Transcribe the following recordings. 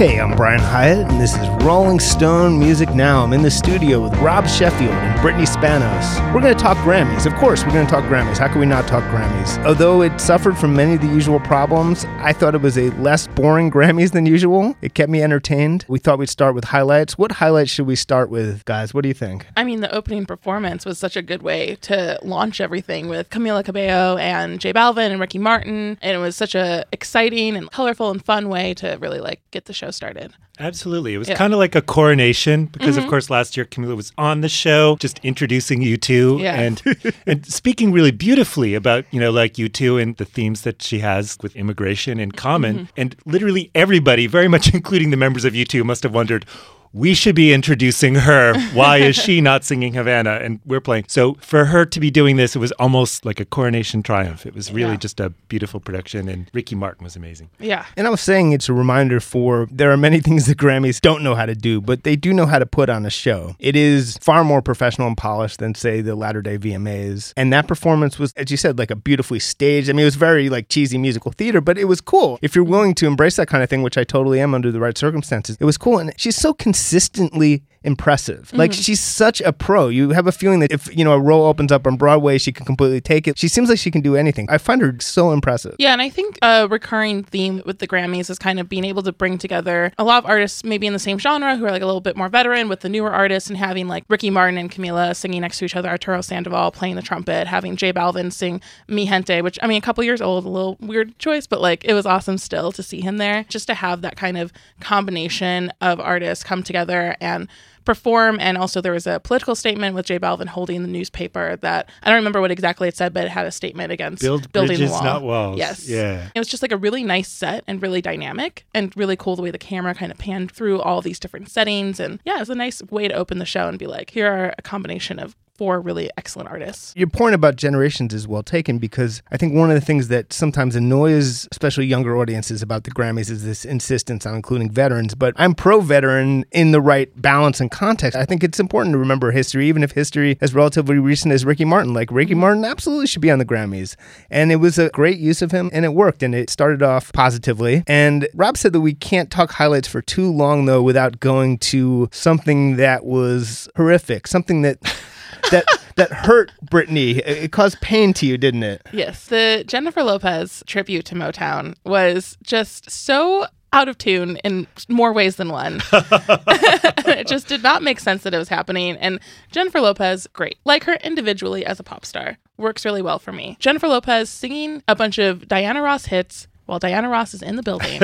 Hey, I'm Brian Hiatt, and this is Rolling Stone Music Now. I'm in the studio with Rob Sheffield and Brittany Spanos. We're going to talk Grammys. Of course, we're going to talk Grammys. How can we not talk Grammys? Although it suffered from many of the usual problems, I thought it was a less boring Grammys than usual. It kept me entertained. We thought we'd start with highlights. What highlights should we start with, guys? What do you think? I mean, the opening performance was such a good way to launch everything with Camila Cabello and J Balvin and Ricky Martin, and it was such a exciting and colorful and fun way to really like get the show started. Absolutely. It was Yeah. kind of like a coronation because, of mm-hmm. course, last year Camila was on the show, just introducing U2 Yeah. and and speaking really beautifully about you know like U2 and the themes that she has with immigration in common. Mm-hmm. And literally everybody, very much including the members of U2, must have wondered. We should be introducing her. Why is she not singing Havana? And we're playing. So for her to be doing this, it was almost like a coronation triumph. It was really Yeah. just a beautiful production, and Ricky Martin was amazing. Yeah. And I was saying it's a reminder for there are many things the Grammys don't know how to do, but they do know how to put on a show. It is far more professional and polished than, say, the latter day VMAs. And that performance was, as you said, like a beautifully staged. I mean, it was very like cheesy musical theater, but it was cool. If you're willing to embrace that kind of thing, which I totally am under the right circumstances, it was cool. And she's so consistently impressive. Like mm-hmm. she's such a pro. You have a feeling that if, you know, a role opens up on Broadway, she can completely take it. She seems like she can do anything. I find her so impressive. Yeah, and I think a recurring theme with the Grammys is kind of being able to bring together a lot of artists maybe in the same genre who are like a little bit more veteran with the newer artists and having like Ricky Martin and Camila singing next to each other, Arturo Sandoval playing the trumpet, having J Balvin sing Mi Gente, which I mean a couple years old, a little weird choice, but like it was awesome still to see him there. Just to have that kind of combination of artists come together and perform and also there was a political statement with J Balvin holding the newspaper that I don't remember what exactly it said but it had a statement against Build building bridges, the wall. not walls. Yes. Yeah. It was just like a really nice set and really dynamic and really cool the way the camera kind of panned through all these different settings and yeah, it was a nice way to open the show and be like, here are a combination of four really excellent artists. Your point about generations is well taken because I think one of the things that sometimes annoys, especially younger audiences, about the Grammys is this insistence on including veterans. But I'm pro veteran in the right balance and context. I think it's important to remember history, even if history is relatively recent as Ricky Martin. Like Ricky mm-hmm. Martin absolutely should be on the Grammys. And it was a great use of him and it worked and it started off positively. And Rob said that we can't talk highlights for too long, though, without going to something that was horrific, something that. That that hurt Brittany. It it caused pain to you, didn't it? Yes, the Jennifer Lopez tribute to Motown was just so out of tune in more ways than one. it just did not make sense that it was happening. And Jennifer Lopez, great. Like her individually as a pop star, works really well for me. Jennifer Lopez singing a bunch of Diana Ross hits while Diana Ross is in the building.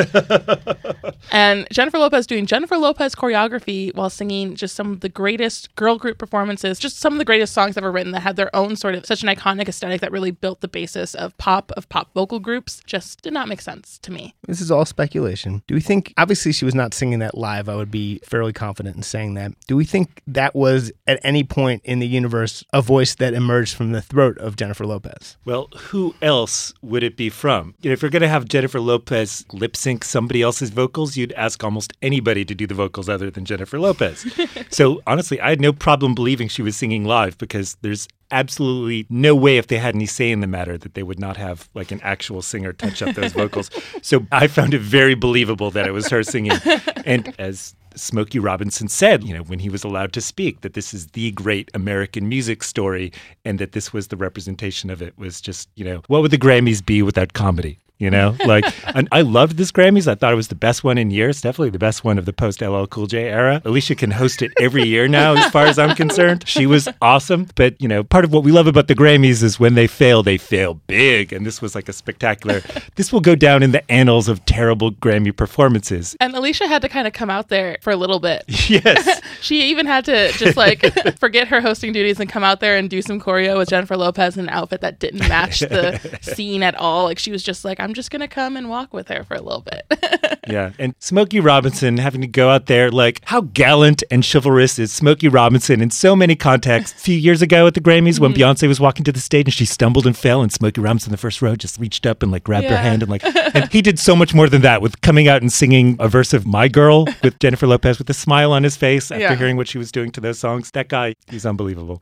and Jennifer Lopez doing Jennifer Lopez choreography while singing just some of the greatest girl group performances, just some of the greatest songs ever written that had their own sort of such an iconic aesthetic that really built the basis of pop, of pop vocal groups, just did not make sense to me. This is all speculation. Do we think, obviously, she was not singing that live. I would be fairly confident in saying that. Do we think that was at any point in the universe a voice that emerged from the throat of Jennifer Lopez? Well, who else would it be from? You know, if you're going to have Jennifer Lopez lip sync somebody else's vocals, you'd ask almost anybody to do the vocals other than Jennifer Lopez. so honestly, I had no problem believing she was singing live because there's absolutely no way if they had any say in the matter that they would not have like an actual singer touch up those vocals. So I found it very believable that it was her singing. And as Smokey Robinson said, you know, when he was allowed to speak, that this is the great American music story and that this was the representation of it was just, you know, what would the Grammys be without comedy? You know, like, and I loved this Grammys. I thought it was the best one in years. Definitely the best one of the post LL Cool J era. Alicia can host it every year now, as far as I'm concerned. She was awesome. But, you know, part of what we love about the Grammys is when they fail, they fail big. And this was like a spectacular, this will go down in the annals of terrible Grammy performances. And Alicia had to kind of come out there for a little bit. Yes. She even had to just like forget her hosting duties and come out there and do some choreo with Jennifer Lopez in an outfit that didn't match the scene at all. Like she was just like, I'm just gonna come and walk with her for a little bit. Yeah. And Smokey Robinson having to go out there, like, how gallant and chivalrous is Smokey Robinson in so many contexts. A few years ago at the Grammys, when mm-hmm. Beyonce was walking to the stage and she stumbled and fell, and Smokey Robinson in the first row just reached up and, like, grabbed her hand and, like, and he did so much more than that with coming out and singing a verse of My Girl with Jennifer Lopez with a smile on his face after Yeah. hearing what she was doing to those songs. That guy, he's unbelievable.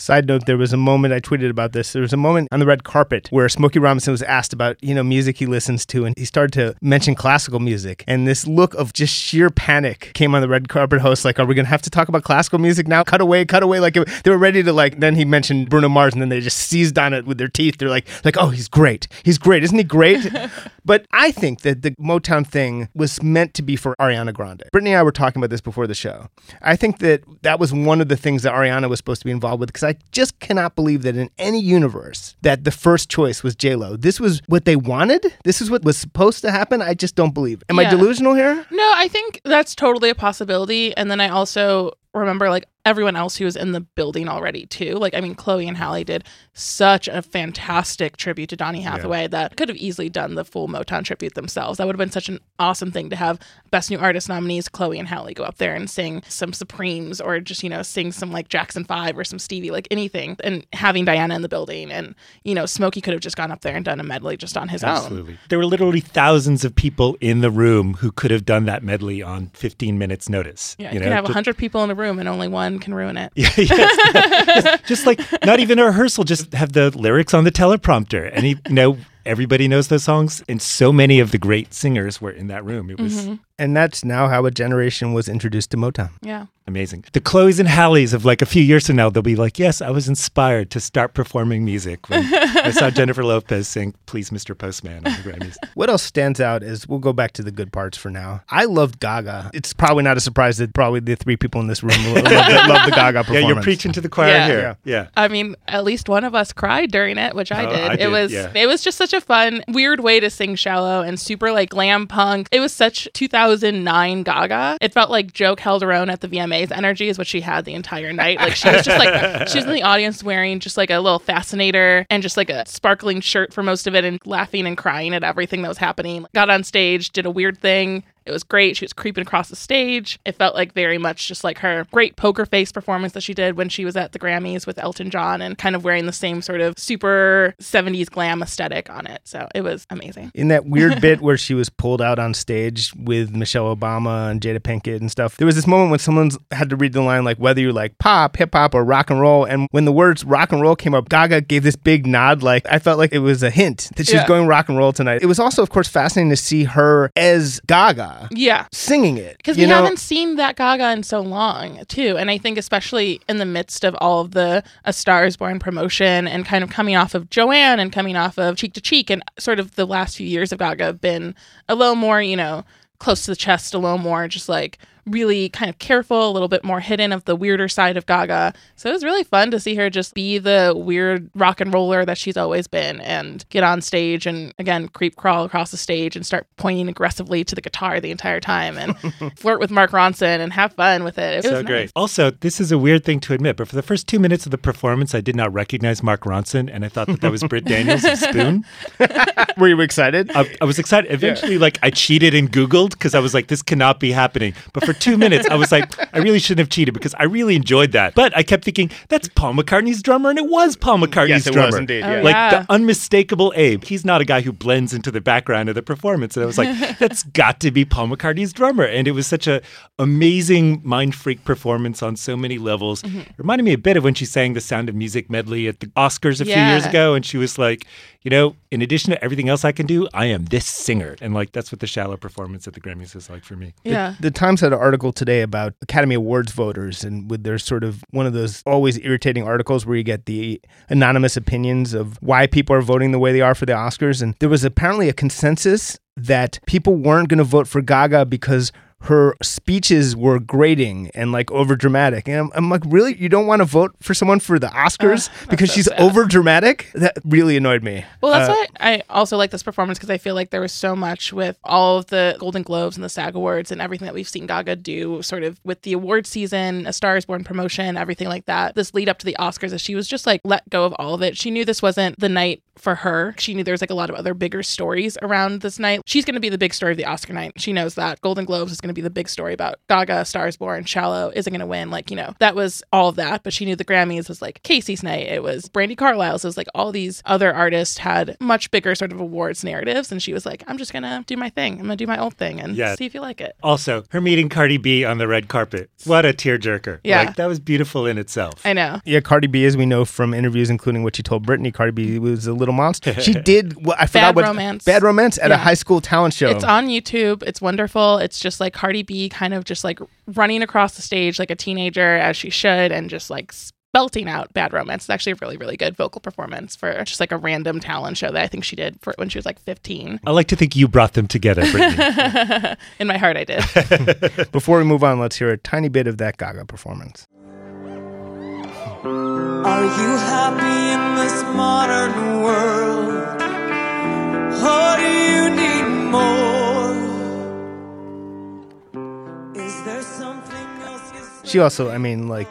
Side note, there was a moment I tweeted about this. There was a moment on the red carpet where Smokey Robinson was asked about, you know, music he listens to, and he started to mention classical music. And this look of just sheer panic came on the red carpet host, like, are we going to have to talk about classical music now? Cut away, cut away. Like, they were ready to, like, then he mentioned Bruno Mars, and then they just seized on it with their teeth. They're like, like, oh, he's great. He's great. Isn't he great? but I think that the Motown thing was meant to be for Ariana Grande. Brittany and I were talking about this before the show. I think that that was one of the things that Ariana was supposed to be involved with because I just cannot believe that in any universe that the first choice was J Lo. This was what they wanted. This is what was supposed to happen. I just don't believe. Am I delusional here? No, I think that's totally a possibility. And then I also remember like everyone else who was in the building already too. Like I mean Chloe and Halle did such a fantastic tribute to Donny Hathaway that could have easily done the full Motown tribute themselves. That would have been such an awesome thing to have best new artist nominees Chloe and Halle go up there and sing some Supremes or just, you know, sing some like Jackson 5 or some Stevie, like anything. And having Diana in the building and, you know, Smokey could have just gone up there and done a medley just on his own. Absolutely. There were literally thousands of people in the room who could have done that medley on 15 minutes notice. Yeah, you you, know, can have just- 100 people in a room and only one can ruin it. Yeah, yes. just, just like not even a rehearsal, just have the lyrics on the teleprompter. And he, you know, everybody knows those songs. And so many of the great singers were in that room. It was Mm-hmm. And that's now how a generation was introduced to Motown. Yeah. amazing. The Chloes and Halles of like a few years from now, they'll be like, yes, I was inspired to start performing music when I saw Jennifer Lopez sing Please Mr. Postman on the Grammys. What else stands out is we'll go back to the good parts for now. I loved Gaga. It's probably not a surprise that probably the three people in this room love, the, love the Gaga performance. Yeah, you're preaching to the choir Yeah. here. Yeah. yeah. I mean, at least one of us cried during it, which I Oh, did. I It was yeah. it was just such a fun, weird way to sing shallow and super like glam punk. It was such 2009 Gaga. It felt like Jo Calderone at the VMAs energy is what she had the entire night. Like she was just like she was in the audience wearing just like a little fascinator and just like a sparkling shirt for most of it and laughing and crying at everything that was happening. Got on stage, did a weird thing. It was great. She was creeping across the stage. It felt like very much just like her great poker face performance that she did when she was at the Grammys with Elton John and kind of wearing the same sort of super 70s glam aesthetic on it. So it was amazing. in that weird bit where she was pulled out on stage with Michelle Obama and Jada Pinkett and stuff, there was this moment when someone had to read the line like whether you like pop, hip hop, or rock and roll. And when the words rock and roll came up, Gaga gave this big nod. Like I felt like it was a hint that she was going rock and roll tonight. It was also, of course, fascinating to see her as Gaga Yeah. singing it Because we know? haven't seen that Gaga in so long, too. And I think, especially in the midst of all of the A Star is Born promotion and kind of coming off of Joanne and coming off of Cheek to Cheek, and sort of the last few years of Gaga have been a little more, you know, close to the chest, a little more just like really kind of careful, a little bit more hidden of the weirder side of Gaga. So it was really fun to see her just be the weird rock and roller that she's always been and get on stage and again creep crawl across the stage and start pointing aggressively to the guitar the entire time and flirt with Mark Ronson and have fun with it. It So was great. nice. Also, this is a weird thing to admit, but for the first two minutes of the performance, I did not recognize Mark Ronson, and I thought that that was Britt Daniels of Spoon. Were you excited? I, I was excited. Eventually, like I cheated and Googled because I was like, this cannot be happening. But for two minutes, I was like, I really shouldn't have cheated because I really enjoyed that. But I kept thinking that's Paul McCartney's drummer, and it was Paul McCartney's Yes, it was drummer. indeed, Oh, yeah. Like yeah. the unmistakable Abe. He's not a guy who blends into the background of the performance. And I was like, that's got to be Paul McCartney's drummer. And it was such a amazing mind freak performance on so many levels. Mm-hmm. It reminded me a bit of when she sang the Sound of Music medley at the Oscars a few years ago, and she was like, you know, in addition to everything else I can do, I am this singer. And like that's what the shallow performance at the Grammys is like for me. Yeah. The Times had an article today about Academy Awards voters and with their sort of one of those always irritating articles where you get the anonymous opinions of why people are voting the way they are for the Oscars. And there was apparently a consensus that people weren't going to vote for Gaga because her speeches were grating and like over dramatic. And I'm, I'm like, really? You don't want to vote for someone for the Oscars because so she's over dramatic? That really annoyed me. Well, that's Uh, why I also like this performance because I feel like there was so much with all of the Golden Globes and the SAG Awards and everything that we've seen Gaga do, sort of with the award season, A Star Is Born promotion, everything like that. This lead up to the Oscars, as she was just like let go of all of it. She knew this wasn't the night for her. She knew there was like a lot of other bigger stories around this night. She's going to be the big story of the Oscar night. She knows that. Golden Globes is going to be the big story about Gaga, Stars Born, Shallow isn't going to win. Like, you know, that was all of that. But she knew the Grammys was like Kacey's night. It was Brandi Carlile's. It was like all these other artists had much bigger sort of awards narratives. And she was like, I'm just going to do my thing. I'm going to do my old thing and Yeah. see if you like it. Also, her meeting Cardi B on the red carpet. What a tearjerker. Yeah. Like, that was beautiful in itself. I know. Yeah, Cardi B, as we know from interviews, including what she told Brittany, Cardi B was a little monster. She did what I forgot Bad what Romance. Bad Romance at a Yeah. high school talent show. It's on YouTube. It's wonderful. It's just like Cardi B kind of just like running across the stage like a teenager as she should and just like belting out Bad Romance. It's actually a really, really good vocal performance for just like a random talent show that I think she did for when she was like 15. I like to think you brought them together, Brittany. In my heart, I did. Before we move on, let's hear a tiny bit of that Gaga performance. Are you happy in this modern world? Or do you need more? Is there something else She also, I mean, like,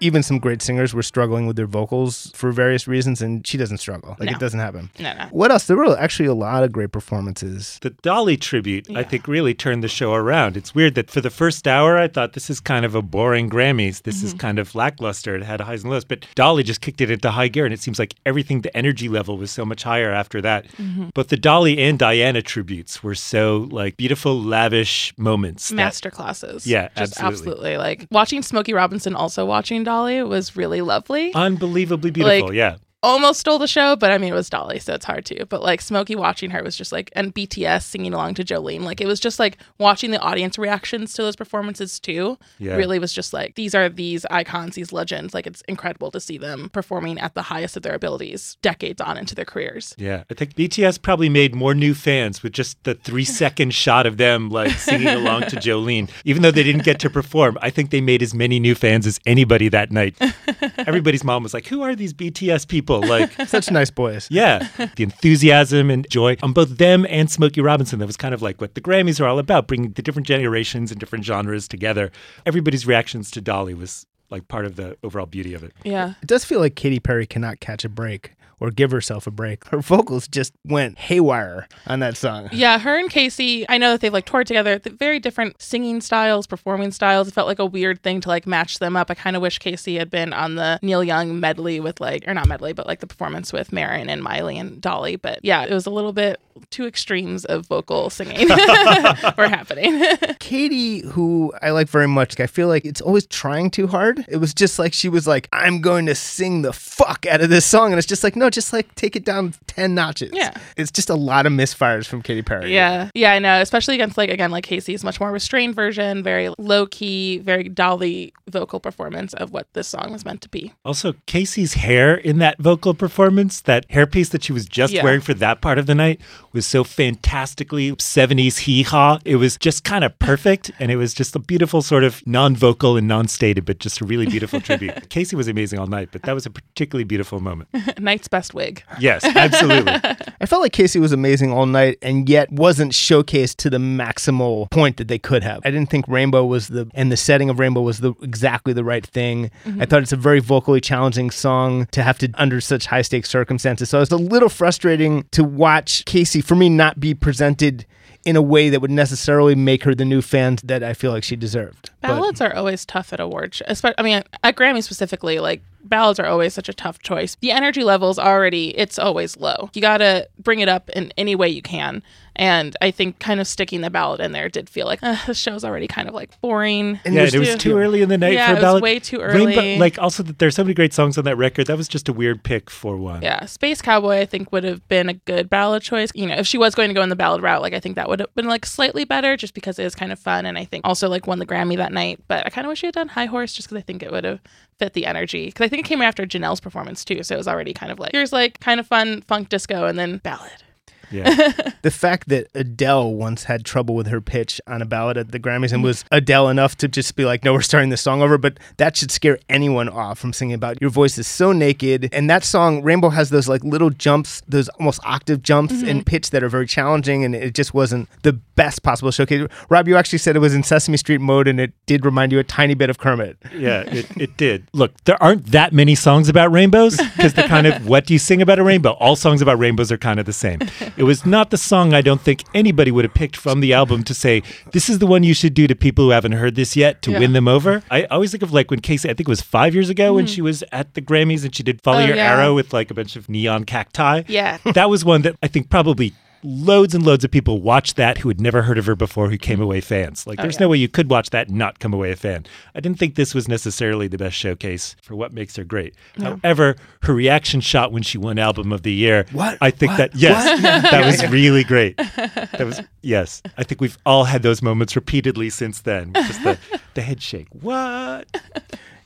even some great singers were struggling with their vocals for various reasons, and she doesn't struggle. Like, No. it doesn't happen. No, no. What else? There were actually a lot of great performances. the Dolly tribute, I think, really turned the show around. It's weird that for the first hour, I thought this is kind of a boring Grammys. This Mm-hmm. is kind of lackluster. It had highs and lows, but Dolly just kicked it into high gear, and it seems like everything, the energy level was so much higher after that. Mm-hmm. But the Dolly and Diana tributes were so like beautiful, lavish moments. that- Master classes. Yeah, just absolutely. absolutely. Like watching Smokey Robinson also watching Dolly was really lovely. unbelievably beautiful. Like, yeah. Almost stole the show, but I mean, it was Dolly, so it's hard to. But like Smokey watching her was just like, and BTS singing along to Jolene. Like it was just like watching the audience reactions to those performances too. Yeah. Really was just like, these are these icons, these legends. Like it's incredible to see them performing at the highest of their abilities decades on into their careers. Yeah, I think BTS probably made more new fans with just the three second shot of them like singing along to Jolene. Even though they didn't get to perform, I think they made as many new fans as anybody that night. Everybody's mom was like, Who are these BTS people? Like, Such nice boys. yeah, the enthusiasm and joy on both them and Smokey Robinson. That was kind of like what the Grammys are all about, bringing the different generations and different genres together. Everybody's reactions to Dolly was like part of the overall beauty of it. Yeah. It does feel like Katy Perry cannot catch a break or give herself a break. Her vocals just went haywire on that song. Yeah, her and Kacey, I know that they've like toured together, th- very different singing styles, performing styles. It felt like a weird thing to like match them up. I kind of wish Kacey had been on the Neil Young medley with like, or not medley, but like the performance with Maren and Miley and Dolly. But yeah, it was a little bit two extremes of vocal singing were happening. Katy, who I like very much, I feel like it's always trying too hard. It was just like she was like, I'm going to sing the fuck out of this song. And it's just like, no, just like take it down 10 notches. Yeah. It's just a lot of misfires from Katy Perry. yeah. Yeah, I know. Especially against like, again, like Kacey's much more restrained version, very low key, very Dolly vocal performance of what this song was meant to be. Also, Kacey's hair in that vocal performance, that hairpiece that she was just Yeah. wearing for that part of the night, was so fantastically 70s hee haw. It was just kind of perfect. And it was just a beautiful, sort of non vocal and non stated, but just a really beautiful tribute. Kacey was amazing all night, but that was a particularly beautiful moment. Night's best wig. Yes, absolutely. I felt like Kacey was amazing all night and yet wasn't showcased to the maximal point that they could have. I didn't think Rainbow was the and the setting of Rainbow was the exactly the right thing. Mm-hmm. I thought it's a very vocally challenging song to have to under such high stakes circumstances. So it was a little frustrating to watch Kacey for me not be presented in a way that would necessarily make her the new fan that I feel like she deserved. But- are always tough at awards. Especially, I mean, at Grammy specifically, like ballads are always such a tough choice. The energy levels already, it's always low. You got to bring it up in any way you can. And I think kind of sticking the ballad in there did feel like uh, the show's already kind of like boring. And yeah, it was too- too early in the night Yeah, for it a was ballad. way too Rainbow- early. like, also, there's so many great songs on that record. That was just a weird pick for one. Yeah, Space Cowboy I think would have been a good ballad choice. You know, if she was going to go in the ballad route, like I think that would have been like slightly better just because it is kind of fun and I think also like won the Grammy that night. But I kind of wish she had done High Horse just because I think it would have fit the energy. Because I think it came after Janelle's performance too, so it was already kind of like here's like kind of fun funk disco and then ballad. Yeah. The fact that Adele once had trouble with her pitch on a ballad at the Grammys and was Adele enough to just be like, no, we're starting this song over, but that should scare anyone off from singing about your voice is so naked. And that song, Rainbow, has those like little jumps, those almost octave jumps in mm-hmm. pitch that are very challenging, and it just wasn't the best possible showcase. Rob, you actually said it was in Sesame Street mode, and it did remind you a tiny bit of Kermit. Yeah, it, it did. Look, there aren't that many songs about rainbows because they're kind of what do you sing about a rainbow? All songs about rainbows are kind of the same. It was not the song I don't think anybody would have picked from the album to say, this is the one you should do to people who haven't heard this yet to Yeah. win them over. I always think of like when Kacey, I think it was five years ago when mm-hmm. she was at the Grammys and she did Follow Oh, Your yeah. Arrow with like a bunch of neon cacti. Yeah. that was one that I think probably loads and loads of people watched that who had never heard of her before who came away fans. Like, oh, there's Oh, yeah. no way you could watch that and not come away a fan. I didn't think this was necessarily the best showcase for what makes her great. However, her reaction shot when she won Album of the Year, What? I think What? that yes, that was really great. That was yes. I think we've all had those moments repeatedly since then. Just the the head shake. What?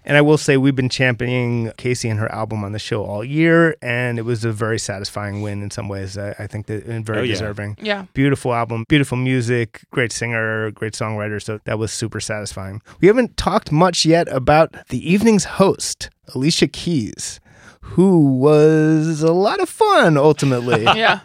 And I will say we've been championing Kacey and her album on the show all year, and it was a very satisfying win in some ways. I, I think that and very Oh, yeah. deserving. Yeah. Beautiful album, beautiful music, great singer, great songwriter. So that was super satisfying. We haven't talked much yet about the evening's host, Alicia Keys, who was a lot of fun ultimately. Yeah.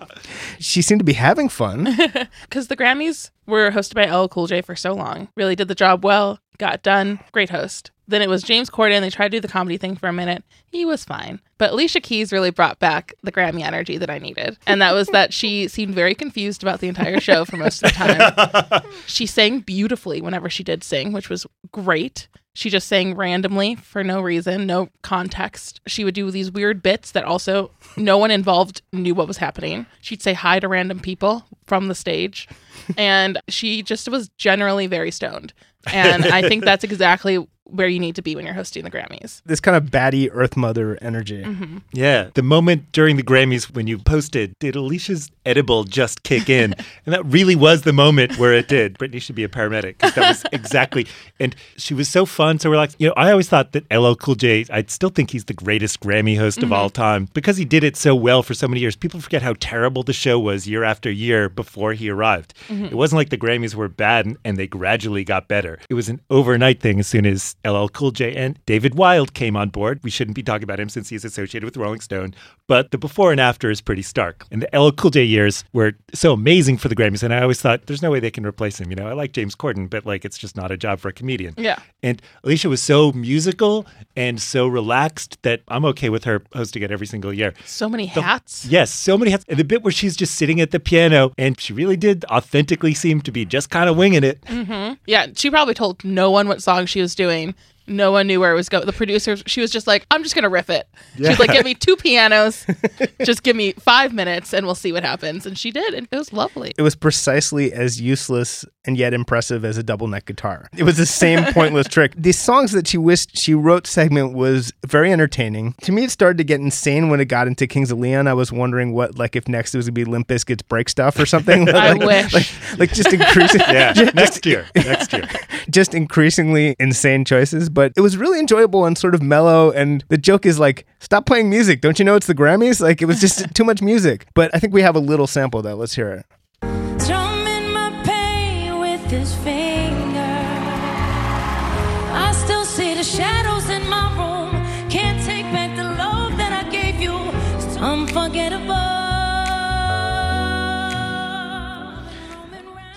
she seemed to be having fun. Because the Grammys were hosted by LL Cool J for so long. Really did the job well, got done, great host. Then it was James Corden. They tried to do the comedy thing for a minute. He was fine. But Alicia Keys really brought back the Grammy energy that I needed. And that was that she seemed very confused about the entire show for most of the time. she sang beautifully whenever she did sing, which was great. She just sang randomly for no reason, no context. She would do these weird bits that also no one involved knew what was happening. She'd say hi to random people from the stage. And she just was generally very stoned. And I think that's exactly where you need to be when you're hosting the Grammys. this kind of batty Earth Mother energy. Mm-hmm. Yeah. The moment during the Grammys when you posted, did Alicia's edible just kick in? and that really was the moment where it did. Brittany should be a paramedic because that was exactly. And she was so fun. So we're like, you know, I always thought that LL Cool J, I still think he's the greatest Grammy host of mm-hmm. all time because he did it so well for so many years. People forget how terrible the show was year after year before he arrived. Mm-hmm. It wasn't like the Grammys were bad and, and they gradually got better. It was an overnight thing as soon as LL Cool J and David Wild came on board. We shouldn't be talking about him since he's associated with Rolling Stone, but the before and after is pretty stark. And the LL Cool J years were so amazing for the Grammys, and I always thought there's no way they can replace him. You know, I like James Corden, but like it's just not a job for a comedian. Yeah. And Alicia was so musical and so relaxed that I'm okay with her hosting it every single year. So many hats. Yes, so many hats. And the bit where she's just sitting at the piano and she really did authentically seem to be just kind of winging it. Mm-hmm. Yeah, she probably told no one what song she was doing. No one knew where it was going. The producers, she was just like, I'm just going to riff it. She was like, give me two pianos, just give me five minutes, and we'll see what happens. And she did, and it was lovely. It was precisely as useless and yet impressive as a double neck guitar. It was the same pointless trick. The songs that she wished she wrote segment was very entertaining. To me, it started to get insane when it got into Kings of Leon. I was wondering what, like, if next it was gonna be Limp Bizkit's break stuff or something. I like, wish. Like, like just increasing, Yeah, next year. Next year. just increasingly insane choices. But it was really enjoyable and sort of mellow. And the joke is like, stop playing music. Don't you know it's the Grammys? Like, it was just too much music. But I think we have a little sample of that. Let's hear it. His finger. I still see the shadows in my room. Can't take back the love that I gave you. It's unforgettable.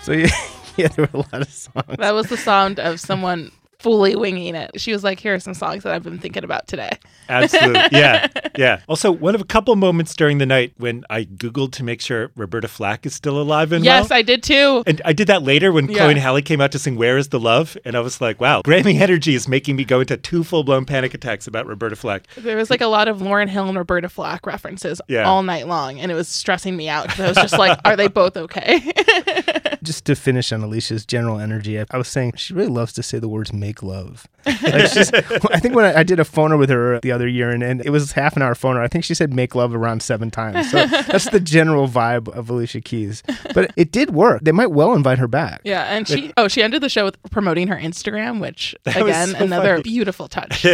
So yeah, yeah, there were a lot of songs. That was the sound of someone fully winging it. She was like, here are some songs that I've been thinking about today. Absolutely. Yeah. Yeah. Also, one of a couple moments during the night when I Googled to make sure Roberta Flack is still alive and Yes, well. I did too. and I did that later when Yeah. Chloe and Halle came out to sing Where is the Love? And I was like, wow, Grammy energy is making me go into two full blown panic attacks about Roberta Flack. There was like a lot of Lauryn Hill and Roberta Flack references Yeah. all night long, and it was stressing me out because I was just like, are they both okay? Just to finish on Alicia's general energy, I, I was saying she really loves to say the words "make love." Like she's, I think when I, I did a phoner with her the other year, and, and it was half an hour phoner, I think she said "make love" around seven times. So that's the general vibe of Alicia Keys. But it did work. They might well invite her back. yeah, and she oh she ended the show with promoting her Instagram, which was again so another funny. beautiful touch.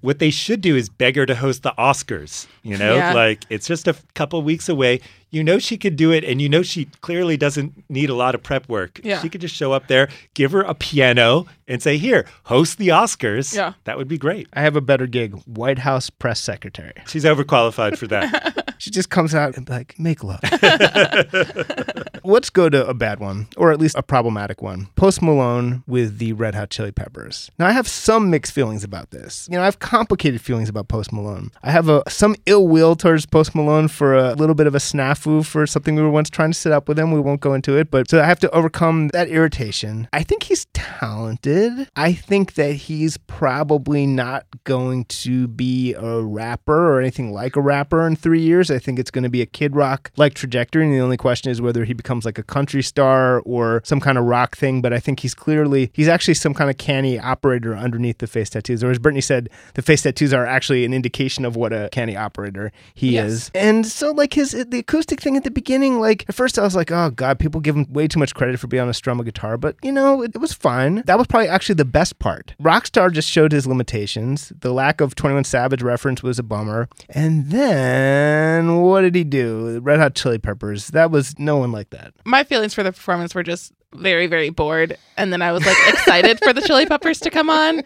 What they should do is beg her to host the Oscars. You know, Yeah. like it's just a f- couple weeks away. You know she could do it, and you know she clearly doesn't need a lot of prep work. Yeah. She could just show up there, give her a piano, and say, Here, host the Oscars. Yeah. That would be great. I have a better gig White House press secretary. She's overqualified for that. She just comes out and like, make love. Let's go to a bad one, or at least a problematic one. Post Malone with the Red Hot Chili Peppers. Now, I have some mixed feelings about this. You know, I have complicated feelings about Post Malone. I have a, some ill will towards Post Malone for a little bit of a snafu for something we were once trying to set up with him. We won't go into it, but so I have to overcome that irritation. I think he's talented. I think that he's probably not going to be a rapper or anything like a rapper in three years. I think it's going to be a Kid Rock like trajectory. And the only question is whether he becomes like a country star or some kind of rock thing. But I think he's clearly, he's actually some kind of canny operator underneath the face tattoos. Or as Brittany said, the face tattoos are actually an indication of what a canny operator he Yes. is. And so, like, his, the acoustic thing at the beginning, like, at first I was like, oh, God, people give him way too much credit for being on a strum a guitar. But, you know, it, it was fine. That was probably actually the best part. Rockstar just showed his limitations. The lack of 21 Savage reference was a bummer. And then what did he do? Red Hot Chili Peppers. That was no one like that. My feelings for the performance were just very, very bored. And then I was like excited for the Chili Peppers to come on.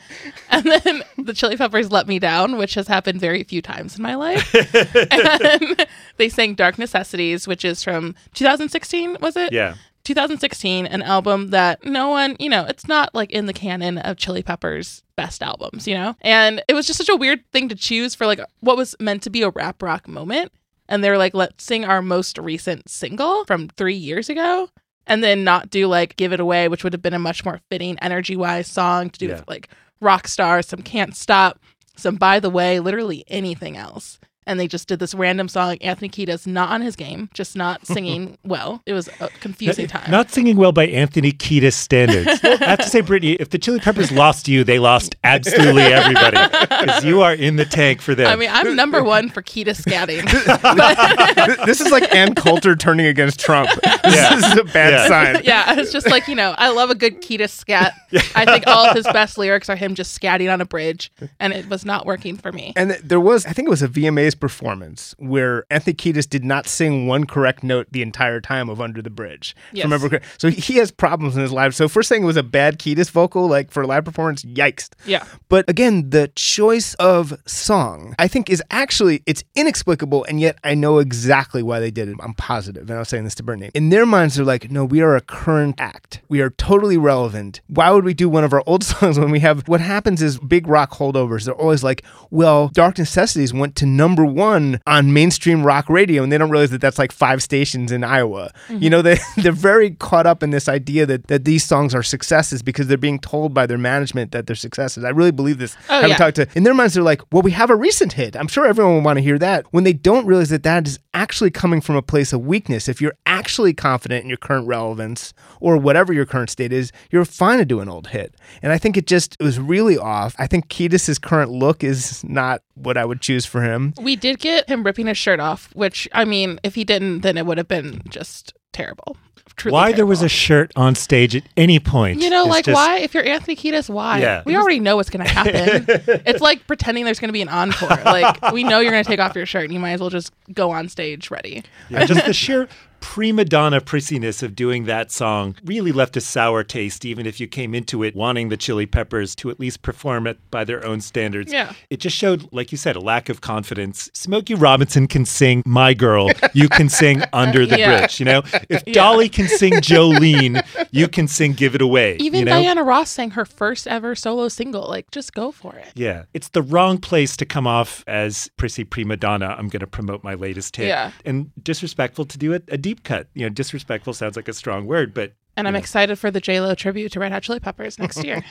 And then the Chili Peppers let me down, which has happened very few times in my life. and they sang Dark Necessities, which is from 2016, was it? yeah. 2016, an album that no one, you know, it's not like in the canon of Chili Peppers' best albums, you know? And it was just such a weird thing to choose for like what was meant to be a rap rock moment. And they were like, let's sing our most recent single from three years ago. And then not do like Give It Away, which would have been a much more fitting energy wise song to do Yeah. with like Rockstar, some Can't Stop, some By the Way, literally anything else. And they just did this random song. Anthony Kiedis not on his game, just not singing well. It was a confusing time. Not singing well by Anthony Kiedis standards. I have to say, Brittany, if the Chili Peppers lost you, they lost absolutely everybody because you are in the tank for them. I mean, I'm number one for Kiedis scatting. this is like Ann Coulter turning against Trump. This Yeah. is a bad Yeah. sign. yeah, it's just like, you know, I love a good Kiedis scat. I think all of his best lyrics are him just scatting on a bridge, and it was not working for me. And there was, I think it was a VMA's performance where Anthony Kiedis did not sing one correct note the entire time of Under the Bridge. Yes. Remember, so he has problems in his live. So first thing it was a bad Kiedis vocal, like for a live performance, yikes. Yeah. But again, the choice of song, I think, is actually it's inexplicable, and yet I know exactly why they did it. I'm positive, and I was saying this to Brittany. In their minds, they're like, "No, we are a current act. We are totally relevant. Why would we do one of our old songs when we have?" What happens is big rock holdovers. They're always like, "Well, Dark Necessities went to number one on mainstream rock radio," and they don't realize that that's like five stations in Iowa. You know, mm-hmm. they they're very caught up in this idea that that these songs are successes because they're being told by their management that they're successes. I really believe this. Oh, Having yeah. talked to in their minds, they're like, "Well, we have a recent hit. I'm sure everyone will want to hear that." When they don't realize that that is actually coming from a place of weakness. If you're actually confident in your current relevance or whatever your current state is, you're fine to do an old hit. And I think it just it was really off. I think Kiedis' current look is not what I would choose for him. We did get him ripping his shirt off, which, I mean, if he didn't, then it would have been just terrible. Truly why there was a shirt on stage at any point? You know, like just- why? If you're Anthony Kiedis, why? Yeah. We already know what's going to happen. it's like pretending there's going to be an encore. Like we know you're going to take off your shirt, and you might as well just go on stage ready. Yeah, just the sheer prima donna prissiness of doing that song really left a sour taste, even if you came into it wanting the Chili Peppers to at least perform it by their own standards. Yeah. It just showed, like you said, a lack of confidence. Smokey Robinson can sing My Girl, you can sing Under the Yeah. Bridge. You know, if Dolly can sing Jolene, you can sing Give It Away. Even you know? Diana Ross sang her first ever solo single. Like, just go for it. Yeah, it's the wrong place to come off as prissy prima donna. I'm going to promote my latest hit. Yeah. And disrespectful to do it a deep cut. You know, disrespectful sounds like a strong word, but And I'm excited for the J Lo tribute to Red Hot Chili Peppers next year.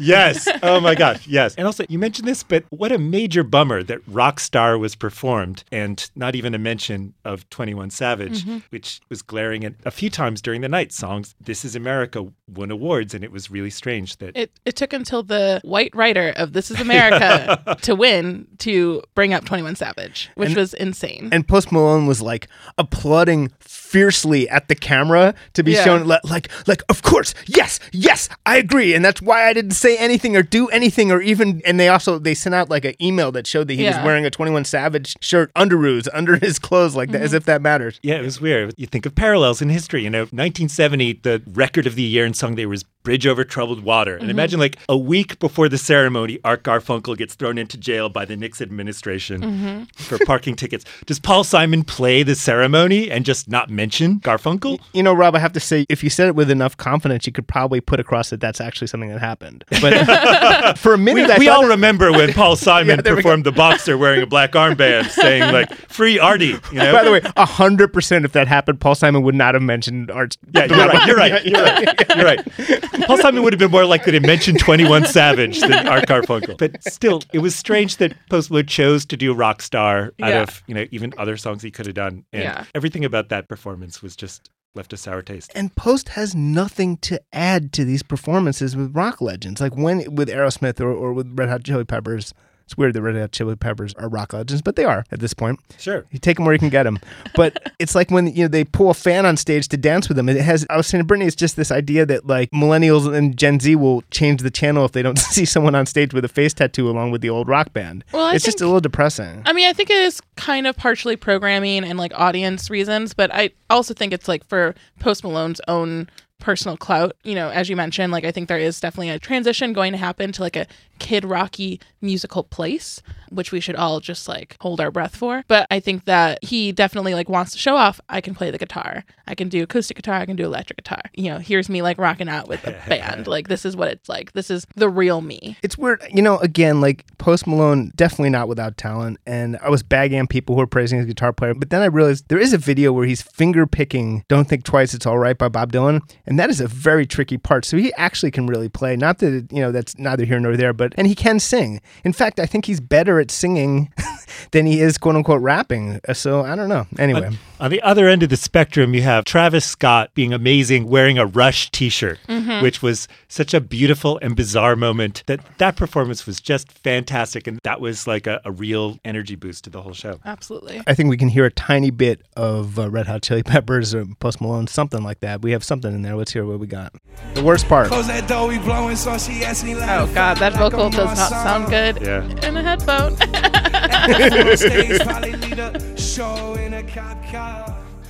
yes. Oh my gosh. Yes. And also, you mentioned this, but what a major bummer that Rockstar was performed and not even a mention of 21 Savage, Mm-hmm. which was glaring at a few times during the night. Songs This Is America won awards, and it was really strange that. It, it took until the white writer of This Is America to win to bring up 21 Savage, which was insane. And Post Malone was like applauding fiercely at the camera to be Yeah. shown li- like like of course yes yes I agree and that's why I didn't say anything or do anything or even and they also they sent out like an email that showed that he was wearing a 21 Savage shirt underoos under his clothes like that as mm-hmm. if that matters. Yeah, it was weird. You think of parallels in history. You know, 1970, the record of the year in song day was Bridge Over Troubled Water. And mm-hmm. imagine like a week before the ceremony, Art Garfunkel gets thrown into jail by the Nixon administration mm-hmm. for parking tickets. Does Paul Simon play the ceremony and just not mention Garfunkel? You know, Rob, I have to say, if you said it with enough confidence, you could probably put across that that's actually something that happened. But for a We, minute, I we all that- remember when Paul Simon there we performed the boxer wearing a black armband saying like, free Artie, you know? By the way, hundred percent, if that happened, Paul Simon would not have mentioned Art. Yeah, you're right. You're right. You're right. You're right. Paul Simon would have been more likely to mention 21 Savage than Art Garfunkel. But still, it was strange that Post Malone chose to do Rockstar out Yeah. of, you know, even other songs he could have done. And Yeah. everything about that performance was just left a sour taste. And Post has nothing to add to these performances with rock legends, like when with Aerosmith or, or with Red Hot Chili Peppers. It's weird that Red Hot Chili Peppers are rock legends, but they are at this point. Sure. You take them where you can get them. But it's like when you know they pull a fan on stage to dance with them. It has. I was saying to Brittany, it's just this idea that like millennials and Gen Z will change the channel if they don't see someone on stage with a face tattoo along with the old rock band. Well, I it's just a little depressing. I mean, I think it is kind of partially programming and like audience reasons, but I also think it's like for Post Malone's own personal clout. You know, as you mentioned, like I think there is definitely a transition going to happen to like a Kid Rocky musical place, which we should all just like hold our breath for. But I think that he definitely like wants to show off. I can play the guitar. I can do acoustic guitar. I can do electric guitar. You know, here's me like rocking out with the band. Like this is what it's like. This is the real me. It's weird, you know. Again, like Post Malone, definitely not without talent. And I was bagging on people who were praising his guitar player, but then I realized there is a video where he's finger picking "Don't Think Twice, It's All Right" by Bob Dylan, and that is a very tricky part. So he actually can really play. Not that you know that's neither here nor there, but and he can sing. In fact, I think he's better at singing than he is quote unquote rapping. Uh, So I don't know. Anyway. On the other end of the spectrum, you have Travis Scott being amazing wearing a Rush t-shirt, which was such a beautiful and bizarre moment that that performance was just fantastic. And that was like a, a real energy boost to the whole show. Absolutely. I think we can hear a tiny bit of uh, Red Hot Chili Peppers or Post Malone, something like that. We have something in there. Let's hear what we got. The worst part. Close that door, we blowing, so she asked me like, Oh god, that vocal does not sound good Yeah. in a headphone. Stage,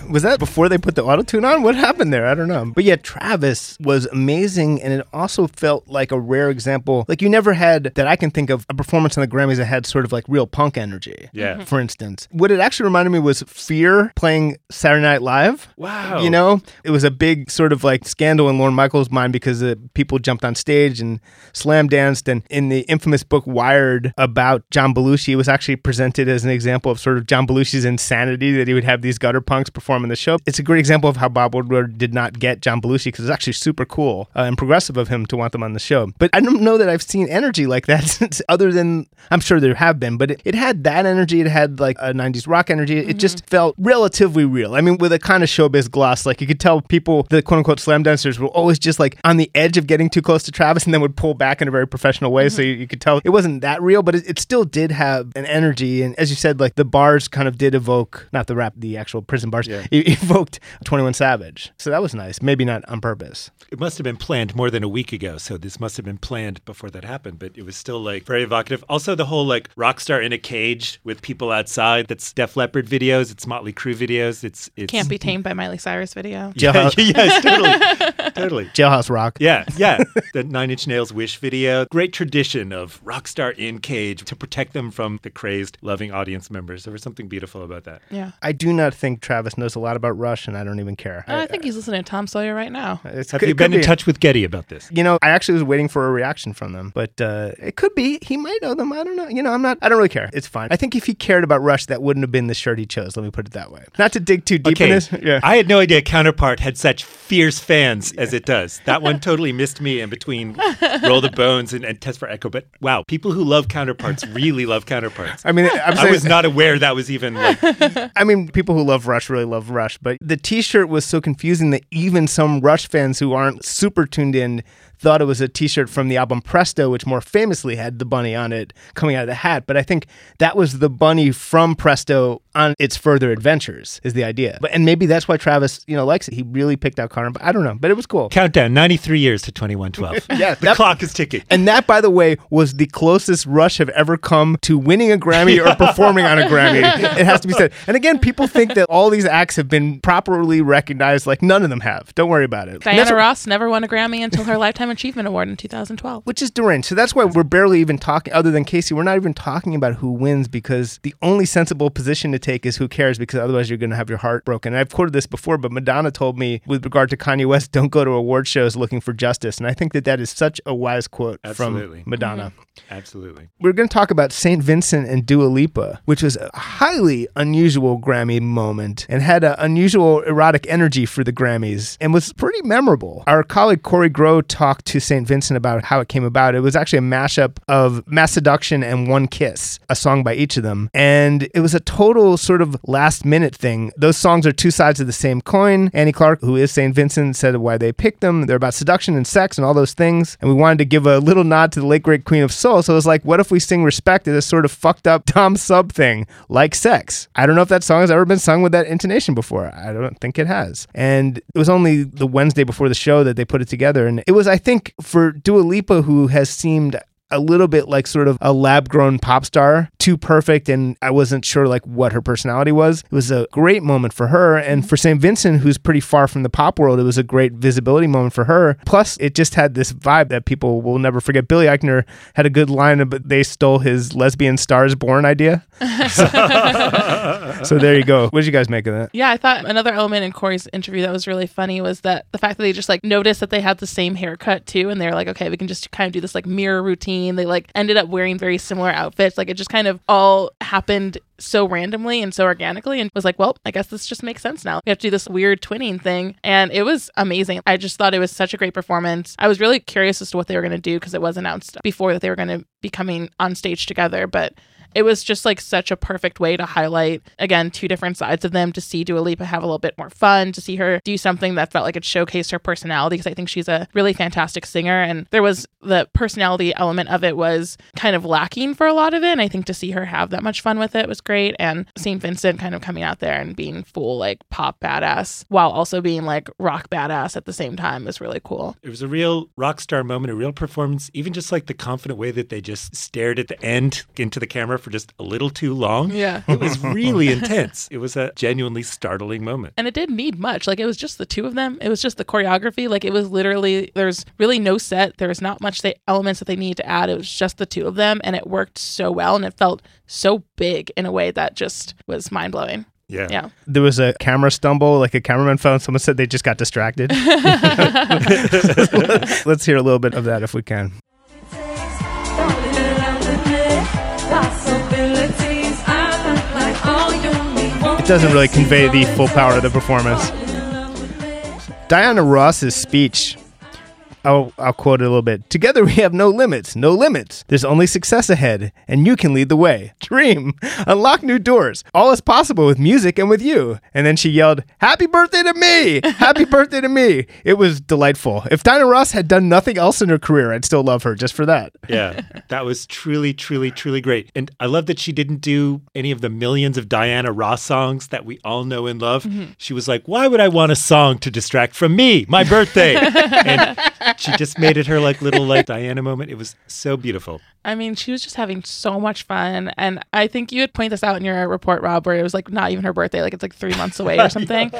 probably lead a show in a cop car. Was that before they put the auto tune on? What happened there? I don't know. But yeah, Travis was amazing, and it also felt like a rare example. Like you never had that I can think of a performance on the Grammys that had sort of like real punk energy. Yeah. For instance, what it actually reminded me was Fear playing Saturday Night Live. Wow. You know, it was a big sort of like scandal in Lorne Michaels' mind because uh, people jumped on stage and slam danced. And in the infamous book Wired about John Belushi, it was actually presented as an example of sort of John Belushi's insanity that he would have these gutter punks perform in the show. It's a great example of how Bob Woodward did not get John Belushi because it's actually super cool uh, and progressive of him to want them on the show. But I don't know that I've seen energy like that since, other than I'm sure there have been, but it, it had that energy. It had like a 90s rock energy. It just felt relatively real. I mean, with a kind of showbiz gloss, like you could tell people, the quote unquote slam dancers, were always just like on the edge of getting too close to Travis and then would pull back in a very professional way. So you, you could tell it wasn't that real, but it, it still did have an energy. And as you said, like the bars kind of did evoke, not the rap, the actual prison bars, Yeah. evoked 21 Savage. So that was nice. Maybe not on purpose. It must have been planned more than a week ago. So this must have been planned before that happened, but it was still like very evocative. Also, the whole like rock star in a cage with people outside. That's Def Leppard videos. It's Motley Crue videos. It's, it's Can't be tamed by Miley Cyrus video. Yeah, Jailhouse, yes, totally, totally. Jailhouse Rock. Yeah, yeah. The Nine Inch Nails Wish video. Great tradition of rock star in cage to protect them from the crazed, loving audience members. There was something beautiful about that. Yeah. I do not think Travis knows a lot about Rush, and I don't even care. I think he's listening to Tom Sawyer right now. It's- Have it you could been in be. touch with Geddy about this? You know, I actually was waiting for a reaction from them, but uh, it could be he might know them. I don't know. You know, I'm not. I don't really care. It's fine. I think if he cared about Rush, that wouldn't have been the shirt he chose. Let me put it that way. Not to dig too deep in Okay, this. Yeah. I had no idea Counterpart had such fierce fans as it does. That one totally missed me in between Roll the Bones and, and Test for Echo. But wow, people who love Counterparts really love Counterparts. I mean, I'm I was not aware that was even like I mean, people who love Rush really love Rush, but the T-shirt was so confusing that even some Rush fans who aren't super tuned in thought it was a T-shirt from the album Presto, which more famously had the bunny on it coming out of the hat. But I think that was the bunny from Presto on its further adventures. Is the idea, but and maybe that's why Travis, you know, likes it. He really picked out Carter, but I don't know. But it was cool. Countdown 93 years to 2112. Yeah, the that- clock is ticking. And that, by the way, was the closest Rush have ever come to winning a Grammy or performing on a Grammy. It has to be said. And again, people think that all these acts have been properly recognized. Like none of them have. Don't worry about it. And Diana Ross never won a Grammy until her Lifetime Achievement Award in 2012. which is deranged. So that's why we're barely even talking, other than Kacey, we're not even talking about who wins because the only sensible position to take is who cares because otherwise you're going to have your heart broken. And I've quoted this before, but Madonna told me with regard to Kanye West, don't go to award shows looking for justice. And I think that that is such a wise quote Absolutely. from Madonna. Mm-hmm. Absolutely. We're going to talk about St. Vincent and Dua Lipa, which was a highly unusual Grammy moment and had an unusual erotic energy for the Grammys and was pretty memorable. Our colleague Kory Grow talked to St. Vincent about how it came about. It was actually a mashup of Masseduction and One Kiss, a song by each of them. And it was a total sort of last minute thing. Those songs are two sides of the same coin. Annie Clark, who is St. Vincent, said why they picked them. They're about seduction and sex and all those things. And we wanted to give a little nod to the late great Queen of Soul. So it was like, what if we sing Respect as a sort of fucked up Tom Sub thing, like sex? I don't know if that song has ever been sung with that intonation before. I don't think it has. And it was only the Wednesday before the show that they put it together. And it was, I think, for Dua Lipa, who has seemed a little bit like sort of a lab grown pop star, too perfect, and I wasn't sure like what her personality was. It was a great moment for her. And mm-hmm. for St. Vincent, who's pretty far from the pop world, it was a great visibility moment for her. Plus, it just had this vibe that people will never forget. Billy Eichner had a good line about they stole his lesbian stars born idea. So, so there you go. What did you guys make of that? Yeah, I thought another element in Kory's interview that was really funny was that the fact that they just like noticed that they had the same haircut too, and they're like, okay, we can just kind of do this like mirror routine. They like ended up wearing very similar outfits. Like it just kind of all happened so randomly and so organically, and was like, well, I guess this just makes sense now. We have to do this weird twinning thing, and it was amazing. I just thought it was such a great performance. I was really curious as to what they were going to do because it was announced before that they were going to be coming on stage together, but it was just like such a perfect way to highlight again two different sides of them to see Dua Lipa have a little bit more fun to see her do something that felt like it showcased her personality because I think she's a really fantastic singer and there was the personality element of it was kind of lacking for a lot of it and I think to see her have that much fun with it was great and St. Vincent kind of coming out there and being full like pop badass while also being like rock badass at the same time was really cool. It was a real rock star moment, a real performance, even just like the confident way that they just stared at the end into the camera for just a little too long. Yeah. It was really intense. It was a genuinely startling moment. And it didn't need much. Like it was just the two of them. It was just the choreography. Like it was literally there's really no set. There's not much they, elements that they need to add. It was just the two of them, and it worked so well, and it felt so big in a way that just was mind blowing. Yeah. Yeah. There was a camera stumble, like a cameraman fell, and someone said they just got distracted. Let's hear a little bit of that if we can. Doesn't really convey the full power of the performance. Diana Ross's speech. I'll, I'll quote it a little bit. Together we have no limits, no limits. There's only success ahead, and you can lead the way. Dream, unlock new doors. All is possible with music and with you. And then she yelled, Happy birthday to me! Happy birthday to me! It was delightful. If Diana Ross had done nothing else in her career, I'd still love her just for that. Yeah, that was truly, truly, truly great. And I love that she didn't do any of the millions of Diana Ross songs that we all know and love. Mm-hmm. She was like, why would I want a song to distract from me, my birthday? and she just made it her like little like Diana moment. It was so beautiful. I mean, she was just having so much fun. And I think you would point this out in your uh, report, Rob, where it was like not even her birthday, like it's like three months away or something.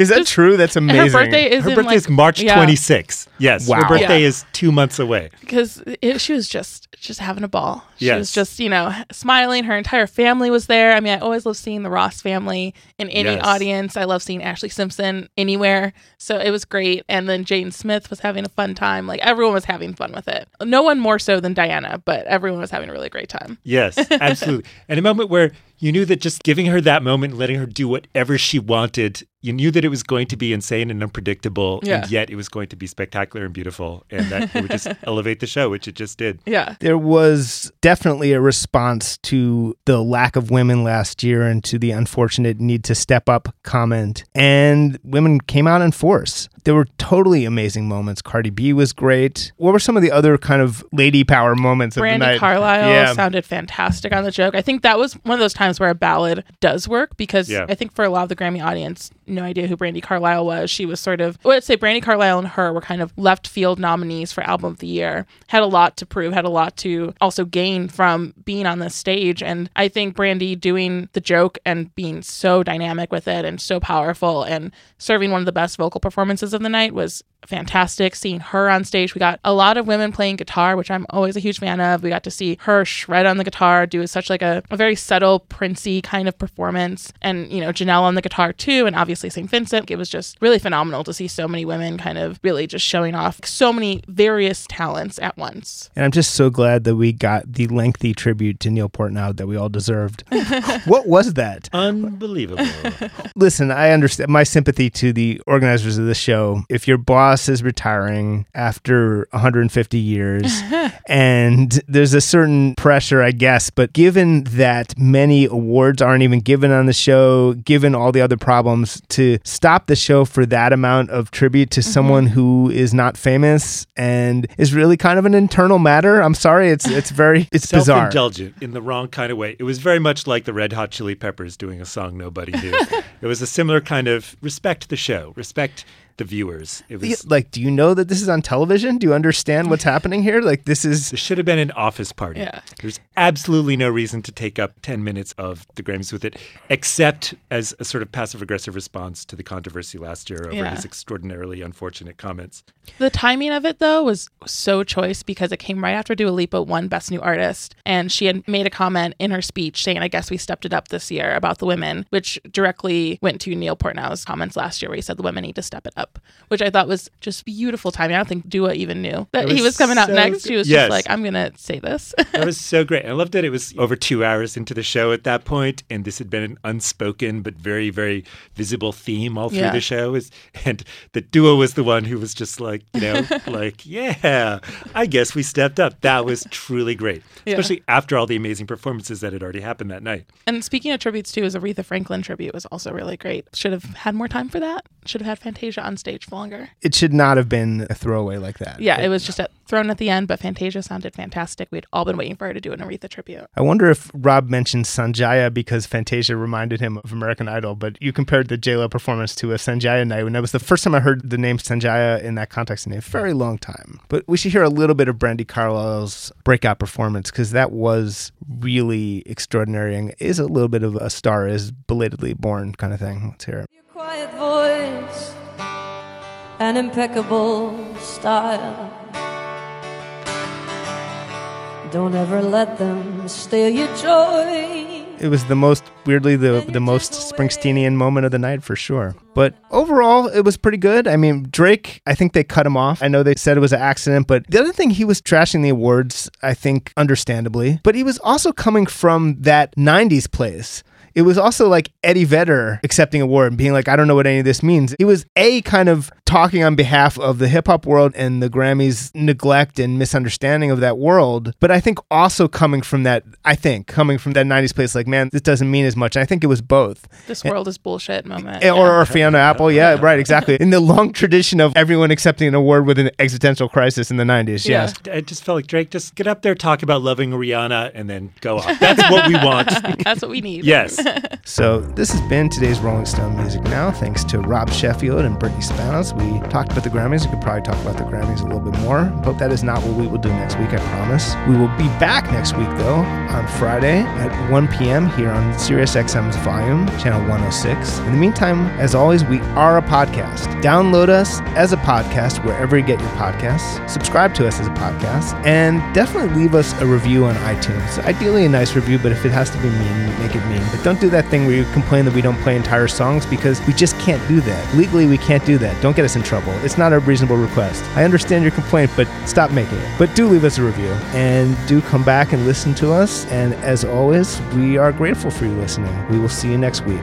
Is that true? That's amazing. her birthday is Her in birthday like, is March yeah, 26th. Yes. Wow. Her birthday Yeah. is two months away. because she was just just having a ball. She Yes. was just you know smiling. Her entire family was there. I mean, I always love seeing the Ross family in any Yes. audience. I love seeing Ashlee Simpson anywhere. So it was great. And then Jane Smith was having a fun time. Like everyone was having fun with it. No one more so than Diana, but everyone was having a really great time. Yes, absolutely. and a moment where You knew that just giving her that moment, and letting her do whatever she wanted, you knew that it was going to be insane and unpredictable, Yeah. and yet it was going to be spectacular and beautiful, and that it would just elevate the show, which it just did. Yeah. There was definitely a response to the lack of women last year and to the unfortunate need to step up comment. And women came out in force. There were totally amazing moments. Cardi B was great. What were some of the other kind of lady power moments of the Brandi night? Carlile Yeah. sounded fantastic on the joke. I think that was one of those times where a ballad does work because Yeah. I think for a lot of the Grammy audience, no idea who Brandi Carlile was. She was sort of, well, I'd say Brandi Carlile and her were kind of left field nominees for Album of the Year. Had a lot to prove, had a lot to also gain from being on this stage. And I think Brandi doing the joke and being so dynamic with it and so powerful and serving one of the best vocal performances of the night was fantastic seeing her on stage. We got a lot of women playing guitar, which I'm always a huge fan of. We got to see her shred on the guitar, do such like a, a very subtle, princey kind of performance. And, you know, Janelle on the guitar too, and obviously St. Vincent. It was just really phenomenal to see so many women kind of really just showing off so many various talents at once. And I'm just so glad that we got the lengthy tribute to Neil Portnow that we all deserved. what was that? Unbelievable. Listen, I understand my sympathy to the organizers of the show. If your boss is retiring after 150 years and there's a certain pressure, I guess, but given that many awards aren't even given on the show, given all the other problems, to stop the show for that amount of tribute to mm-hmm. someone who is not famous and is really kind of an internal matter. I'm sorry, it's it's very it's bizarre. Self-indulgent in the wrong kind of way. It was very much like the Red Hot Chili Peppers doing a song nobody knew. it was a similar kind of respect the show, respect the viewers. It was. Yeah, Like, do you know that this is on television? Do you understand what's happening here? Like, this is This should have been an office party. Yeah. There's absolutely no reason to take up 10 minutes of the Grammys with it, except as a sort of passive aggressive response to the controversy last year over Yeah. his extraordinarily unfortunate comments. The timing of it though was so choice because it came right after Dua Lipa won Best New Artist, and she had made a comment in her speech saying, "I guess we stepped it up this year about the women," which directly went to Neil Portnow's comments last year, where he said the women need to step it up, which I thought was just beautiful timing. I don't think Dua even knew that It he was was coming out next. She was Yes. just like, "I'm gonna say this." That was so great. I loved that it was over two hours into the show at that point, and this had been an unspoken but very, very visible theme all through Yeah. the show. Is and the duo was the one who was just like, you know, like, yeah, I guess we stepped up. That was truly great, Yeah. especially after all the amazing performances that had already happened that night. and speaking of tributes too, his Aretha Franklin tribute was also really great. Should have had more time for that. Should have had Fantasia on stage for longer. it should not have been a throwaway like that. Yeah, it was just at, thrown at the end, but Fantasia sounded fantastic. We'd all been waiting for her to do an Aretha tribute. I wonder if Rob mentioned Sanjaya because Fantasia reminded him of American Idol, but you compared the JLo performance to a Sanjaya night, and that was the first time I heard the name Sanjaya in that context in a very long time. But we should hear a little bit of Brandi Carlile's breakout performance because that was really extraordinary and is a little bit of a star is belatedly born kind of thing. Let's hear it. Your quiet voice and impeccable style. Don't ever let them steal your joy. It was the most weirdly the the most Springsteenian moment of the night for sure. But overall, it was pretty good. I mean, Drake, I think they cut him off. I know they said it was an accident, but the other thing he was trashing the awards, I think understandably, but he was also coming from that 90s place. It was also like Eddie Vedder accepting a award and being like, I don't know what any of this means. It was A, kind of talking on behalf of the hip hop world and the Grammys' neglect and misunderstanding of that world. But I think also coming from that, I think, coming from that 90s place, like, man, this doesn't mean as much. And I think it was both. This world is bullshit moment. Eh, Or, Yeah. or Fiona Apple. Yeah, right, exactly. In the long tradition of everyone accepting an award with an existential crisis in the 90s. Yeah. Yes. I just felt like Drake, just get up there, talk about loving Rihanna, and then go off. That's what we want. That's what we need. yes. So this has been today's Rolling Stone Music Now. Thanks to Rob Sheffield and Brittany Spanos. We talked about the Grammys. We could probably talk about the Grammys a little bit more, but that is not what we will do next week, I promise. We will be back next week, though, on Friday at 1 p.m. here on Sirius XM's Volume, channel 106. In the meantime, as always, we are a podcast. Download us as a podcast wherever you get your podcasts. Subscribe to us as a podcast, and definitely leave us a review on iTunes. Ideally, a nice review, but if it has to be mean, make it mean. But don't Don't do that thing where you complain that we don't play entire songs because we just can't do that. Legally, we can't do that. Don't get us in trouble. It's not a reasonable request. I understand your complaint, but stop making it. But do leave us a review and do come back and listen to us. And as always, we are grateful for you listening. We will see you next week.